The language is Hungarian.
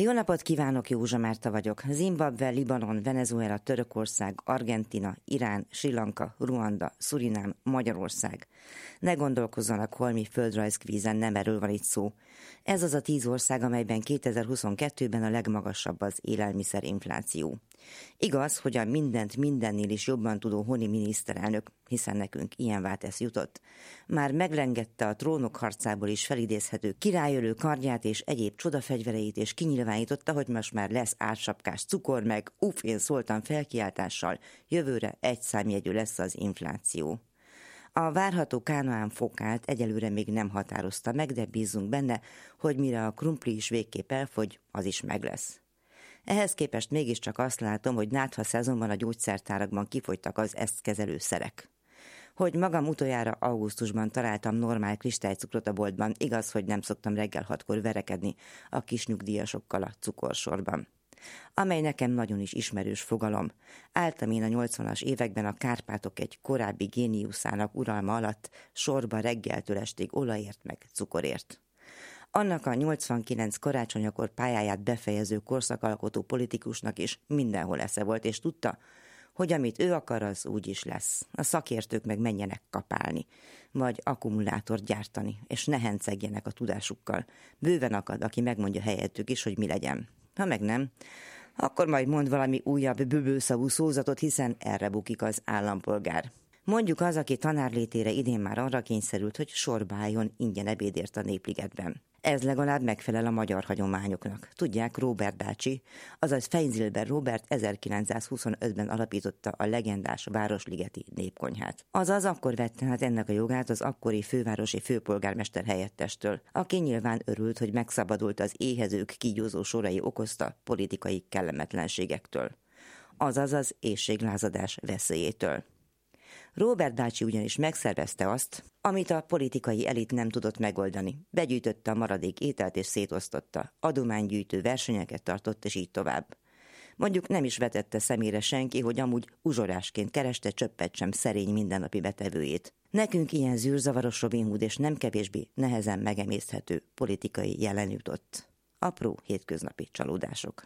Jó napot kívánok, Józsa Márta vagyok. Zimbabwe, Libanon, Venezuela, Törökország, Argentina, Irán, Sri Lanka, Ruanda, Surinám, Magyarország. Ne gondolkozzanak, holmi földrajzkvízen nem erről van itt szó. Ez az a tíz ország, amelyben 2022-ben a legmagasabb az élelmiszerinfláció. Igaz, hogy a mindent mindennél is jobban tudó honi miniszterelnök, hiszen nekünk ilyen váltesz jutott, már meglengette a trónok harcából is felidézhető királyölő kardját és egyéb csodafegyvereit, és kinyilvánította, hogy most már lesz átsapkás cukor, meg uff, én szóltam felkiáltással, jövőre egy számjegyű lesz az infláció. A várható Kánaán fokát egyelőre még nem határozta meg, de bízunk benne, hogy mire a krumpli is végképp elfogy, az is meg lesz. Ehhez képest mégiscsak azt látom, hogy nátha szezonban a gyógyszertárakban kifogytak az ezt kezelő szerek. Hogy magam utoljára augusztusban találtam normál kristálycukrot a boltban, igaz, hogy nem szoktam reggel hatkor verekedni a kis nyugdíjasokkal a cukorsorban amely nekem nagyon is ismerős fogalom. Áltam én a 80-as években a Kárpátok egy korábbi géniuszának uralma alatt sorba reggeltől estig olajért meg cukorért. Annak a 89 karácsonyakor pályáját befejező korszakalkotó politikusnak is mindenhol esze volt, és tudta, hogy amit ő akar, az úgy is lesz. A szakértők meg menjenek kapálni, vagy akkumulátort gyártani, és ne hencegjenek a tudásukkal. Bőven akad, aki megmondja helyettük is, hogy mi legyen. Ha meg nem, akkor majd mond valami újabb böbőszavú szózatot, hiszen erre bukik az állampolgár. Mondjuk az, aki tanárlétére idén már arra kényszerült, hogy sorbáljon ingyen ebédért a népligetben. Ez legalább megfelel a magyar hagyományoknak. Tudják, Robert bácsi, azaz Feinzilber Robert 1925-ben alapította a legendás Városligeti népkonyhát. Azaz akkor vette hát ennek a jogát az akkori fővárosi főpolgármester helyettestől, aki nyilván örült, hogy megszabadult az éhezők kígyózó sorai okozta politikai kellemetlenségektől. Azaz az éjséglázadás veszélyétől. Robert Dácsi ugyanis megszervezte azt, amit a politikai elit nem tudott megoldani. Begyűjtötte a maradék ételt és szétosztotta, adománygyűjtő versenyeket tartott, és így tovább. Mondjuk nem is vetette szemére senki, hogy amúgy uzsorásként kereste csöppet sem szerény mindennapi betevőjét. Nekünk ilyen zűrzavaros Robin Hood és nem kevésbé nehezen megemészthető politikai jelen jutott. Apró hétköznapi csalódások.